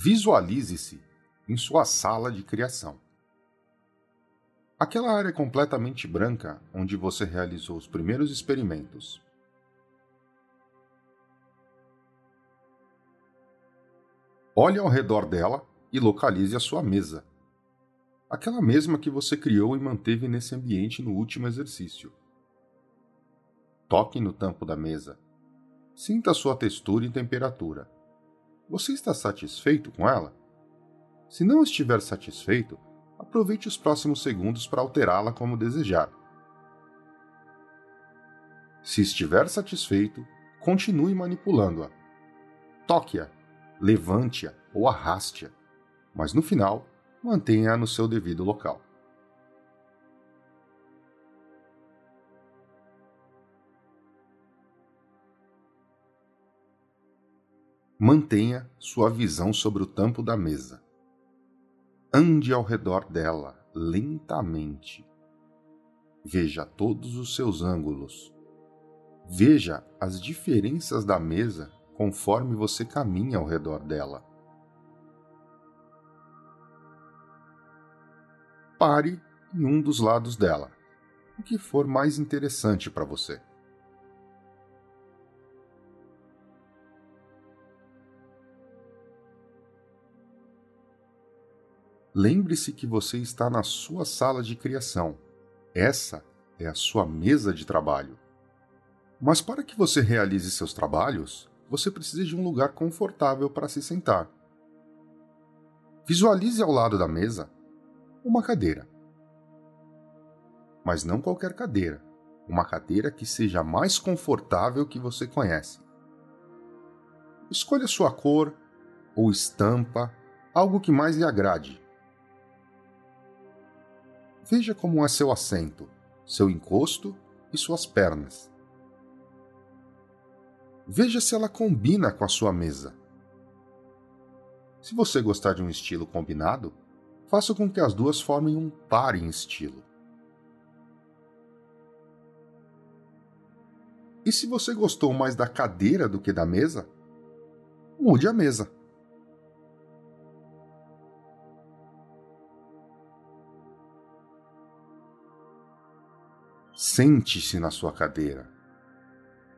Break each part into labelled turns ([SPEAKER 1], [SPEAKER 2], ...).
[SPEAKER 1] Visualize-se em sua sala de criação. Aquela área completamente branca onde você realizou os primeiros experimentos. Olhe ao redor dela e localize a sua mesa. Aquela mesma que você criou e manteve nesse ambiente no último exercício. Toque no tampo da mesa. Sinta sua textura e temperatura. Você está satisfeito com ela? Se não estiver satisfeito, aproveite os próximos segundos para alterá-la como desejar. Se estiver satisfeito, continue manipulando-a. Toque-a, levante-a ou arraste-a, mas no final, mantenha-a no seu devido local. Mantenha sua visão sobre o tampo da mesa. Ande ao redor dela lentamente. Veja todos os seus ângulos. Veja as diferenças da mesa conforme você caminha ao redor dela. Pare em um dos lados dela, o que for mais interessante para você. Lembre-se que você está na sua sala de criação. Essa é a sua mesa de trabalho. Mas para que você realize seus trabalhos, você precisa de um lugar confortável para se sentar. Visualize ao lado da mesa uma cadeira. Mas não qualquer cadeira, uma cadeira que seja mais confortável que você conhece. Escolha sua cor ou estampa, algo que mais lhe agrade Veja como é seu assento, seu encosto e suas pernas. Veja se ela combina com a sua mesa. Se você gostar de um estilo combinado, faça com que as duas formem um par em estilo. E se você gostou mais da cadeira do que da mesa, mude a mesa. Sente-se na sua cadeira.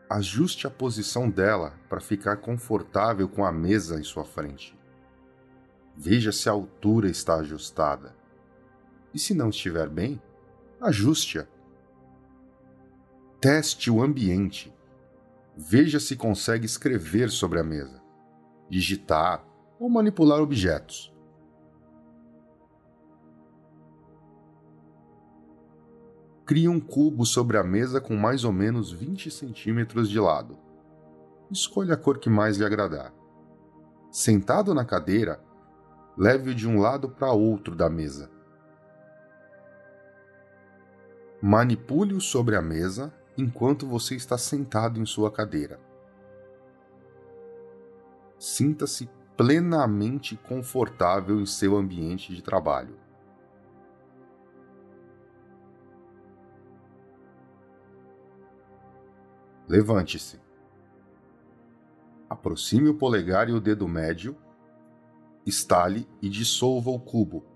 [SPEAKER 1] Ajuste a posição dela para ficar confortável com a mesa em sua frente. Veja se a altura está ajustada. E se não estiver bem, ajuste-a. Teste o ambiente. Veja se consegue escrever sobre a mesa, digitar ou manipular objetos. Crie um cubo sobre a mesa com mais ou menos 20 centímetros de lado. Escolha a cor que mais lhe agradar. Sentado na cadeira, leve-o de um lado para outro da mesa. Manipule-o sobre a mesa enquanto você está sentado em sua cadeira. Sinta-se plenamente confortável em seu ambiente de trabalho. Levante-se. Aproxime o polegar e o dedo médio, estale e dissolva o cubo.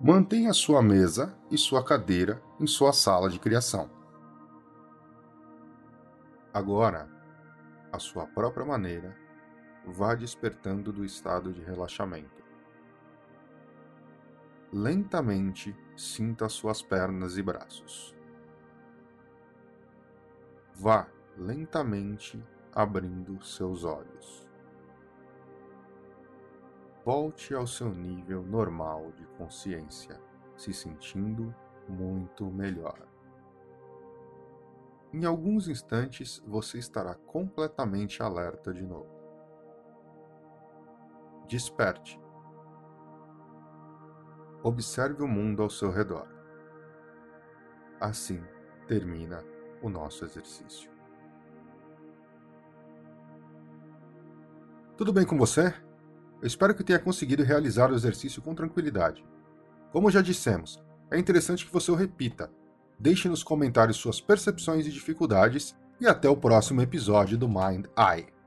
[SPEAKER 1] Mantenha sua mesa e sua cadeira em sua sala de criação. Agora, à sua própria maneira, vá despertando do estado de relaxamento. Lentamente sinta suas pernas e braços. Vá lentamente abrindo seus olhos. Volte ao seu nível normal de consciência, se sentindo muito melhor. Em alguns instantes você estará completamente alerta de novo. Desperte observe o mundo ao seu redor. Assim termina o nosso exercício. Tudo bem com você? Eu espero que tenha conseguido realizar o exercício com tranquilidade. Como já dissemos, é interessante que você o repita. Deixe nos comentários suas percepções e dificuldades e até o próximo episódio do Mind Eye.